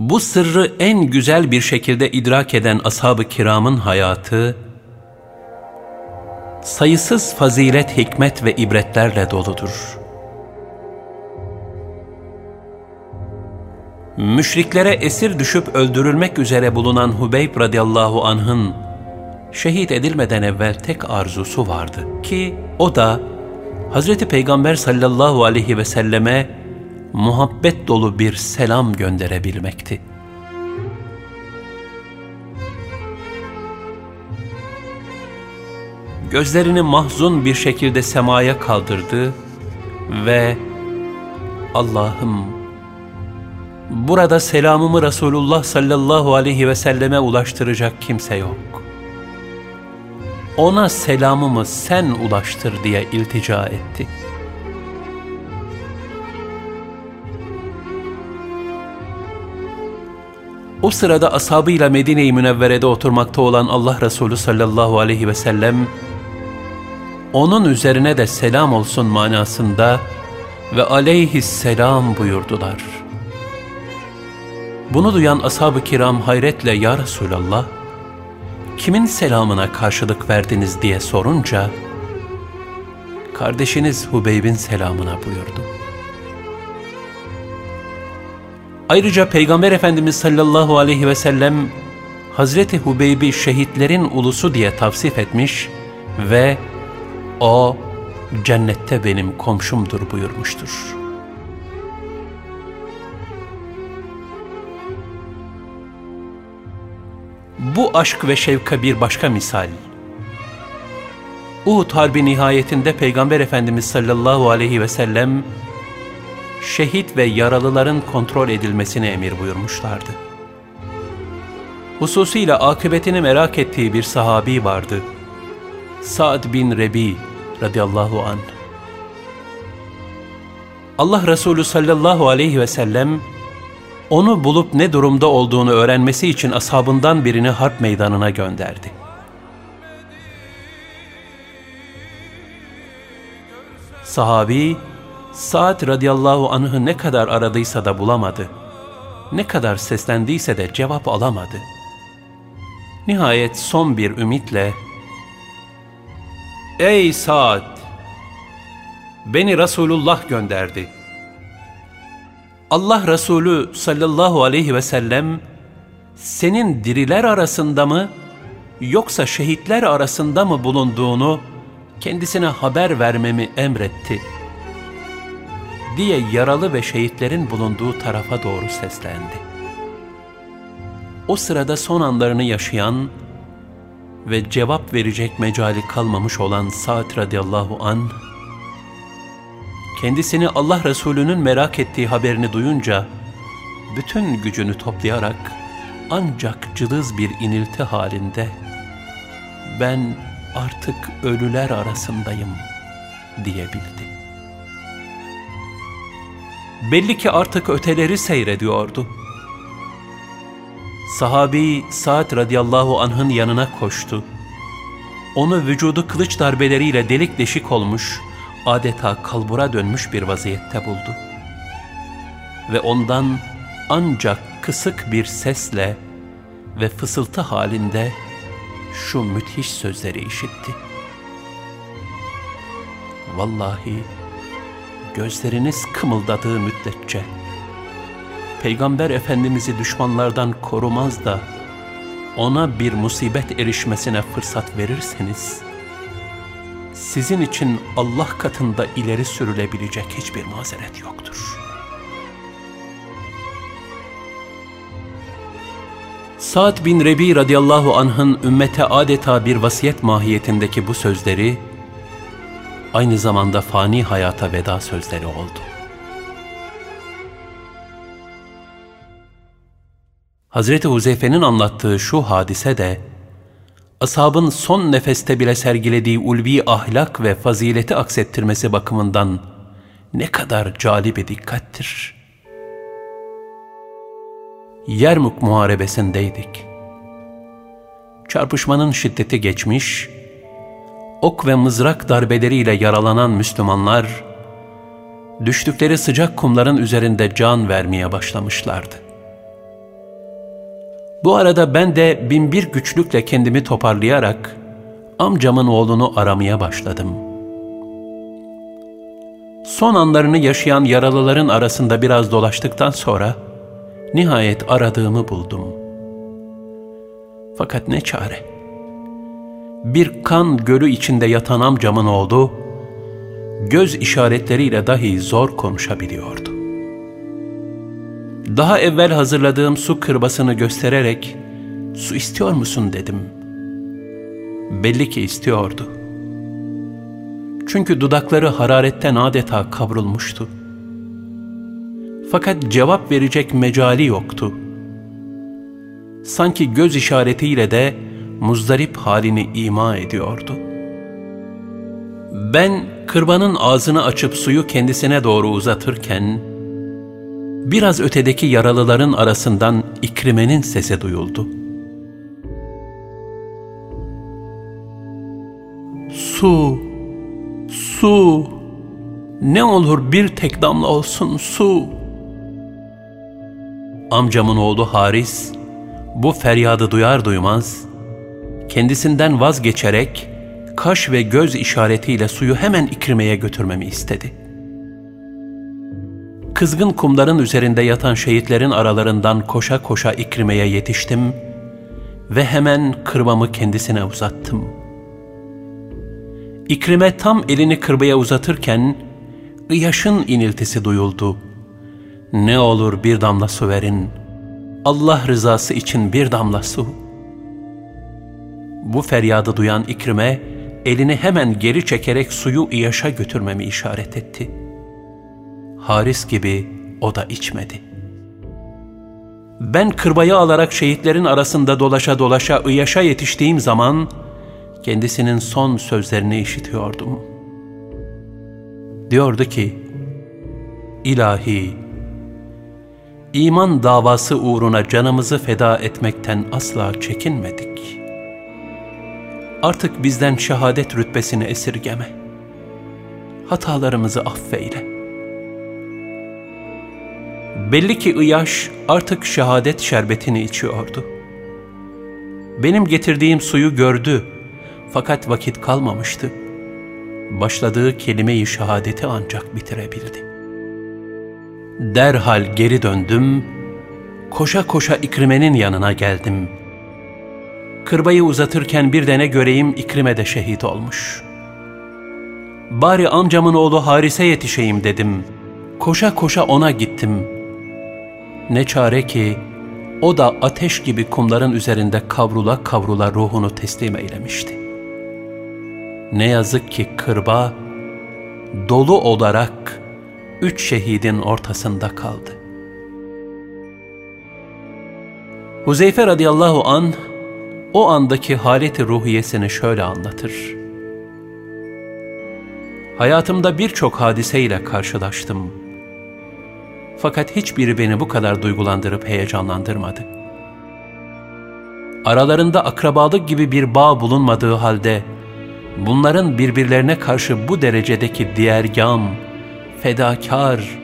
Bu sırrı en güzel bir şekilde idrak eden ashab-ı kiramın hayatı, sayısız fazilet, hikmet ve ibretlerle doludur. Müşriklere esir düşüp öldürülmek üzere bulunan Hubeyb radıyallahu anh'ın şehit edilmeden evvel tek arzusu vardı ki o da Hazreti Peygamber sallallahu aleyhi ve selleme muhabbet dolu bir selam gönderebilmekti. Gözlerini mahzun bir şekilde semaya kaldırdı ve Allah'ım burada selamımı Resulullah sallallahu aleyhi ve selleme ulaştıracak kimse yok. Ona selamımı sen ulaştır diye iltica etti.'' O sırada ashabıyla Medine-i Münevvere'de oturmakta olan Allah Resulü sallallahu aleyhi ve sellem, onun üzerine de selam olsun manasında ve aleyhisselam buyurdular. Bunu duyan ashab-ı kiram hayretle ya Resulallah, kimin selamına karşılık verdiniz diye sorunca, kardeşiniz Hubeyb'in selamına buyurdu. Ayrıca Peygamber Efendimiz sallallahu aleyhi ve sellem Hazreti Hubeyb'i şehitlerin ulusu diye tavsif etmiş ve o cennette benim komşumdur buyurmuştur. Bu aşk ve şevka bir başka misal. Uhud Harbi nihayetinde Peygamber Efendimiz sallallahu aleyhi ve sellem şehit ve yaralıların kontrol edilmesini emir buyurmuşlardı. Hususiyle akıbetini merak ettiği bir sahabi vardı. Sa'd bin Rebi radıyallahu anh. Allah Resulü sallallahu aleyhi ve sellem onu bulup ne durumda olduğunu öğrenmesi için ashabından birini harp meydanına gönderdi. Sahabi Saad radıyallahu anh'ı ne kadar aradıysa da bulamadı. Ne kadar seslendiyse de cevap alamadı. Nihayet son bir ümitle Ey Saad! Beni Resulullah gönderdi. Allah Resulü sallallahu aleyhi ve sellem senin diriler arasında mı yoksa şehitler arasında mı bulunduğunu kendisine haber vermemi emretti.'' Diye yaralı ve şehitlerin bulunduğu tarafa doğru seslendi. O sırada son anlarını yaşayan ve cevap verecek mecali kalmamış olan Sa'd radıyallahu an kendisini Allah Resulü'nün merak ettiği haberini duyunca bütün gücünü toplayarak ancak cılız bir inilti halinde ben artık ölüler arasındayım diyebildi. Belli ki artık öteleri seyrediyordu. Sahabi Sa'd radıyallahu anh'ın yanına koştu. Onu vücudu kılıç darbeleriyle delik deşik olmuş, adeta kalbura dönmüş bir vaziyette buldu. Ve ondan ancak kısık bir sesle ve fısıltı halinde şu müthiş sözleri işitti. Vallahi gözleriniz kımıldadığı müddetçe Peygamber Efendimiz'i düşmanlardan korumaz da ona bir musibet erişmesine fırsat verirseniz sizin için Allah katında ileri sürülebilecek hiçbir mazeret yoktur. Sa'd bin Rebi radıyallahu anh'ın ümmete adeta bir vasiyet mahiyetindeki bu sözleri aynı zamanda fani hayata veda sözleri oldu. Hazreti Huzeyfe'nin anlattığı şu hadise de, ashabın son nefeste bile sergilediği ulvi ahlak ve fazileti aksettirmesi bakımından ne kadar cali bir dikkattir. Yermuk muharebesindeydik. Çarpışmanın şiddeti geçmiş, ok ve mızrak darbeleriyle yaralanan Müslümanlar, düştükleri sıcak kumların üzerinde can vermeye başlamışlardı. Bu arada ben de binbir güçlükle kendimi toparlayarak amcamın oğlunu aramaya başladım. Son anlarını yaşayan yaralıların arasında biraz dolaştıktan sonra nihayet aradığımı buldum. Fakat ne çare? Bir kan gölü içinde yatan amcamın oğlu, göz işaretleriyle dahi zor konuşabiliyordu. Daha evvel hazırladığım su kırbasını göstererek, su istiyor musun dedim. Belli ki istiyordu. Çünkü dudakları hararetten adeta kavrulmuştu. Fakat cevap verecek mecali yoktu. Sanki göz işaretiyle de muzdarip halini ima ediyordu. Ben kırbanın ağzını açıp suyu kendisine doğru uzatırken, biraz ötedeki yaralıların arasından İkrime'nin sesi duyuldu. Su, su, ne olur bir tek damla olsun su. Amcamın oğlu Haris, bu feryadı duyar duymaz, kendisinden vazgeçerek, kaş ve göz işaretiyle suyu hemen İkrime'ye götürmemi istedi. Kızgın kumların üzerinde yatan şehitlerin aralarından koşa koşa İkrime'ye yetiştim ve hemen kırbamı kendisine uzattım. İkrime tam elini kırbaya uzatırken, yaşın iniltisi duyuldu. Ne olur bir damla su verin, Allah rızası için bir damla su. Bu feryadı duyan İkrime, elini hemen geri çekerek suyu İyaş'a götürmemi işaret etti. Haris gibi o da içmedi. Ben kırbayı alarak şehitlerin arasında dolaşa dolaşa İyaş'a yetiştiğim zaman, kendisinin son sözlerini işitiyordum. Diyordu ki, İlahi, iman davası uğruna canımızı feda etmekten asla çekinmedik. Artık bizden şehadet rütbesini esirgeme. Hatalarımızı affeyle. Belli ki İyaş artık şehadet şerbetini içiyordu. Benim getirdiğim suyu gördü fakat vakit kalmamıştı. Başladığı kelimeyi şehadeti ancak bitirebildi. Derhal geri döndüm, koşa koşa İkrime'nin yanına geldim. Kırbayı uzatırken bir dene göreyim İkrime de şehit olmuş. Bari amcamın oğlu Haris'e yetişeyim dedim. Koşa koşa ona gittim. Ne çare ki o da ateş gibi kumların üzerinde kavrula kavrula ruhunu teslim eylemişti. Ne yazık ki kırba dolu olarak üç şehidin ortasında kaldı. Huzeyfe radıyallahu an o andaki haleti ruhiyesini şöyle anlatır. Hayatımda birçok hadiseyle karşılaştım. Fakat hiçbiri beni bu kadar duygulandırıp heyecanlandırmadı. Aralarında akrabalık gibi bir bağ bulunmadığı halde bunların birbirlerine karşı bu derecedeki diğergam, fedakar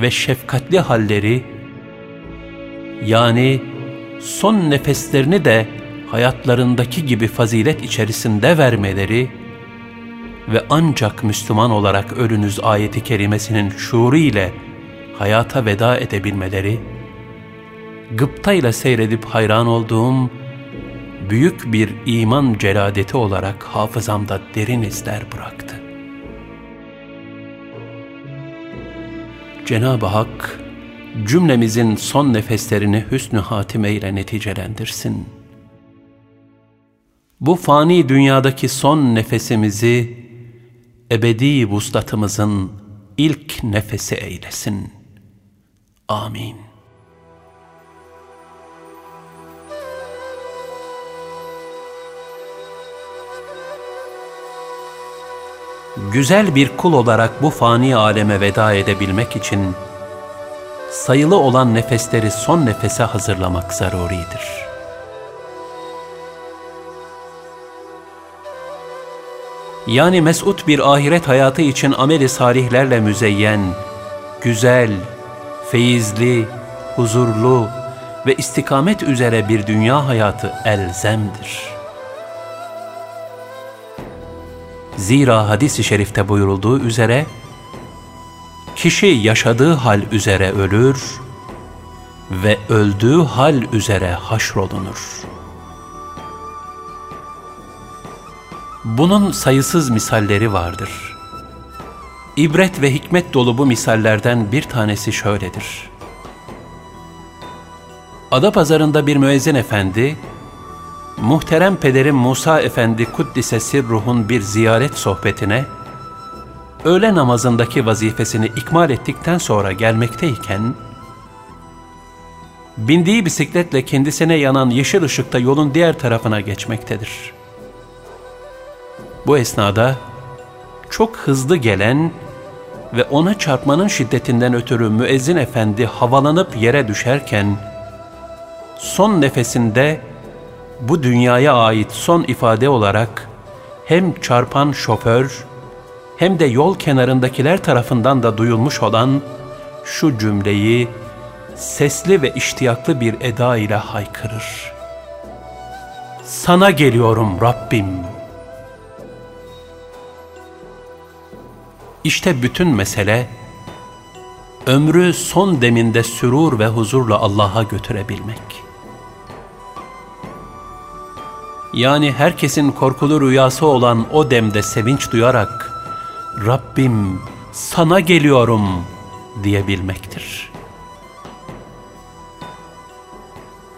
ve şefkatli halleri, yani son nefeslerini de hayatlarındaki gibi fazilet içerisinde vermeleri ve ancak Müslüman olarak ölünüz ayeti kerimesinin şuuru ile hayata veda edebilmeleri, gıptayla seyredip hayran olduğum büyük bir iman celadeti olarak hafızamda derin izler bıraktı. Cenab-ı Hak cümlemizin son nefeslerini hüsnü hatime ile neticelendirsin. Bu fani dünyadaki son nefesimizi ebedi vuslatımızın ilk nefesi eylesin. Amin. Güzel bir kul olarak bu fani aleme veda edebilmek için sayılı olan nefesleri son nefese hazırlamak zaruridir. Yani mesut bir ahiret hayatı için ameli salihlerle müzeyyen, güzel, feyizli, huzurlu ve istikamet üzere bir dünya hayatı elzemdir. Zira hadis-i şerifte buyurulduğu üzere, kişi yaşadığı hal üzere ölür ve öldüğü hal üzere haşrolunur. Bunun sayısız misalleri vardır. İbret ve hikmet dolu bu misallerden bir tanesi şöyledir. Ada pazarında bir müezzin efendi, muhterem pederim Musa Efendi Kuddise Sirruh'un bir ziyaret sohbetine, öğle namazındaki vazifesini ikmal ettikten sonra gelmekteyken, bindiği bisikletle kendisine yanan yeşil ışıkta yolun diğer tarafına geçmektedir. Bu esnada çok hızlı gelen ve ona çarpmanın şiddetinden ötürü müezzin efendi havalanıp yere düşerken, son nefesinde bu dünyaya ait son ifade olarak hem çarpan şoför hem de yol kenarındakiler tarafından da duyulmuş olan şu cümleyi sesli ve iştiyaklı bir eda ile haykırır. Sana geliyorum Rabbim. İşte bütün mesele, ömrü son deminde sürur ve huzurla Allah'a götürebilmek. Yani herkesin korkulu rüyası olan o demde sevinç duyarak, Rabbim sana geliyorum diyebilmektir.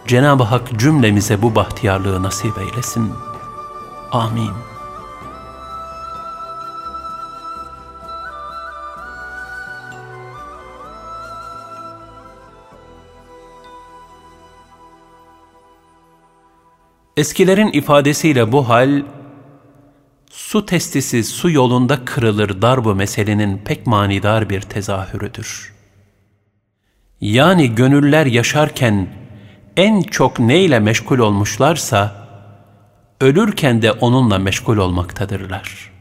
Cenab-ı Hak cümlemize bu bahtiyarlığı nasip eylesin. Amin. Eskilerin ifadesiyle bu hal, su testisi su yolunda kırılır darbu meselenin pek manidar bir tezahürüdür. Yani gönüller yaşarken en çok neyle meşgul olmuşlarsa, ölürken de onunla meşgul olmaktadırlar.''